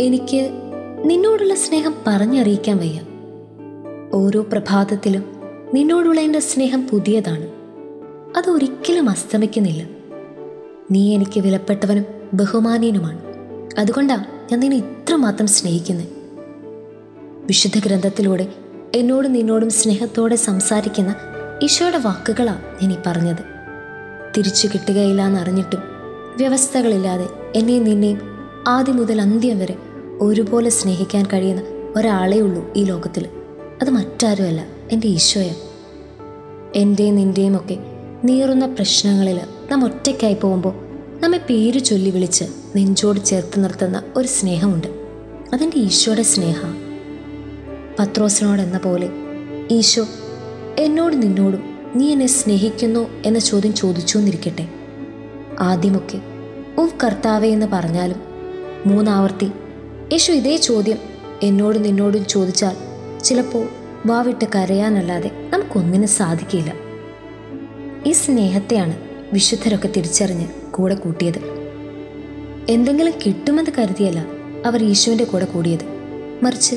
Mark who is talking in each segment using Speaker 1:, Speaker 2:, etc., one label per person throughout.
Speaker 1: എനിക്ക് നിന്നോടുള്ള സ്നേഹം പറഞ്ഞറിയിക്കാൻ വയ്യ. ഓരോ പ്രഭാതത്തിലും നിന്നോടുള്ള എന്റെ സ്നേഹം പുതിയതാണ്. അതൊരിക്കലും അസ്തമിക്കുന്നില്ല. നീ എനിക്ക് വിലപ്പെട്ടവനും ബഹുമാനീയനുമാണ്. അതുകൊണ്ടാണ് ഞാൻ നിന്നെ ഇത്രമാത്രം സ്നേഹിക്കുന്നത് വിശുദ്ധ ഗ്രന്ഥത്തിലൂടെ എന്നോടും നിന്നോടും സ്നേഹത്തോടെ സംസാരിക്കുന്ന ഈശോയുടെ വാക്കുകളാണ് ഞാൻ ഈ പറഞ്ഞത്. തിരിച്ചു കിട്ടുകയില്ല എന്നറിഞ്ഞിട്ടും വ്യവസ്ഥകളില്ലാതെ എന്നെയും നിന്നെയും ആദ്യം മുതൽ അന്ത്യം വരെ ഒരുപോലെ സ്നേഹിക്കാൻ കഴിയുന്ന ഒരാളേ ഉള്ളൂ ഈ ലോകത്തിൽ അത് മറ്റാരുമല്ല എന്റെ ഈശോയാണ് എന്റെയും നിന്റെയും ഒക്കെ നീറുന്ന പ്രശ്നങ്ങളിൽ നാം ഒറ്റയ്ക്കായി പോകുമ്പോൾ നമ്മെ പേര് ചൊല്ലി വിളിച്ച് നെഞ്ചോട് ചേർത്ത് നിർത്തുന്ന ഒരു സ്നേഹമുണ്ട്. അതെന്റെ ഈശോയുടെ സ്നേഹമാണ് പത്രോസിനോട് എന്ന പോലെ ഈശോ എന്നോട് നിന്നോടും നീ എന്നെ സ്നേഹിക്കുന്നു എന്ന ചോദ്യം ചോദിച്ചു എന്നിരിക്കട്ടെ ആദ്യമൊക്കെ ഓ കർത്താവേ എന്ന് പറഞ്ഞാലും മൂന്നാവർത്തി. യേശു ഇതേ ചോദ്യം എന്നോടും നിന്നോടും ചോദിച്ചാൽ ചിലപ്പോൾ വാവിട്ട് കരയാനല്ലാതെ നമുക്കൊന്നിനും സാധിക്കില്ല. ഈ സ്നേഹത്തെയാണ് വിശുദ്ധരൊക്കെ തിരിച്ചറിഞ്ഞ് കൂടെ കൂട്ടിയത്. എന്തെങ്കിലും കിട്ടുമെന്ന് കരുതിയല്ല അവർ ഈശോന്റെ കൂടെ കൂടിയത്. മറിച്ച്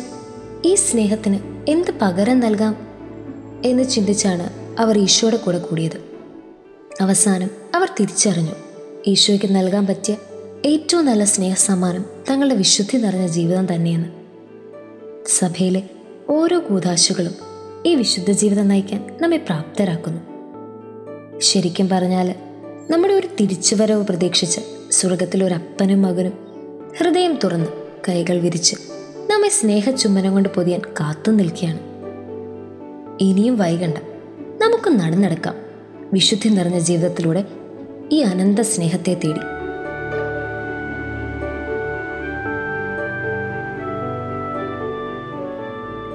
Speaker 1: ഈ സ്നേഹത്തിന് എന്ത് പകരം നൽകാം എന്ന് ചിന്തിച്ചാണ് അവർ ഈശോയുടെ കൂടെ കൂടിയത്. അവസാനം അവർ തിരിച്ചറിഞ്ഞു ഈശോയ്ക്ക് നൽകാൻ പറ്റിയ ഏറ്റവും നല്ല സ്നേഹസമ്മാനം തങ്ങളുടെ വിശുദ്ധി നിറഞ്ഞ ജീവിതം തന്നെയെന്ന് സഭയിലെ ഓരോ കൂതാശകളും ഈ വിശുദ്ധ ജീവിതം നയിക്കാൻ നമ്മെ പ്രാപ്തരാക്കുന്നു. ശരിക്കും പറഞ്ഞാൽ നമ്മുടെ ഒരു തിരിച്ചുവരവ് പ്രതീക്ഷിച്ച് സ്വർഗത്തിൽ ഒരു മകനും ഹൃദയം തുറന്ന് കൈകൾ വിരിച്ച് നമ്മെ സ്നേഹ സ്നേഹചുമ്മനം കൊണ്ട് പൊതിയാൻ കാത്തു നിൽക്കുകയാണ്. ഇനിയും വൈകണ്ട. നമുക്ക് നടന്നെടുക്കാം. വിശുദ്ധി നിറഞ്ഞ ജീവിതത്തിലൂടെ ഈ അനന്ത സ്നേഹത്തെ തേടി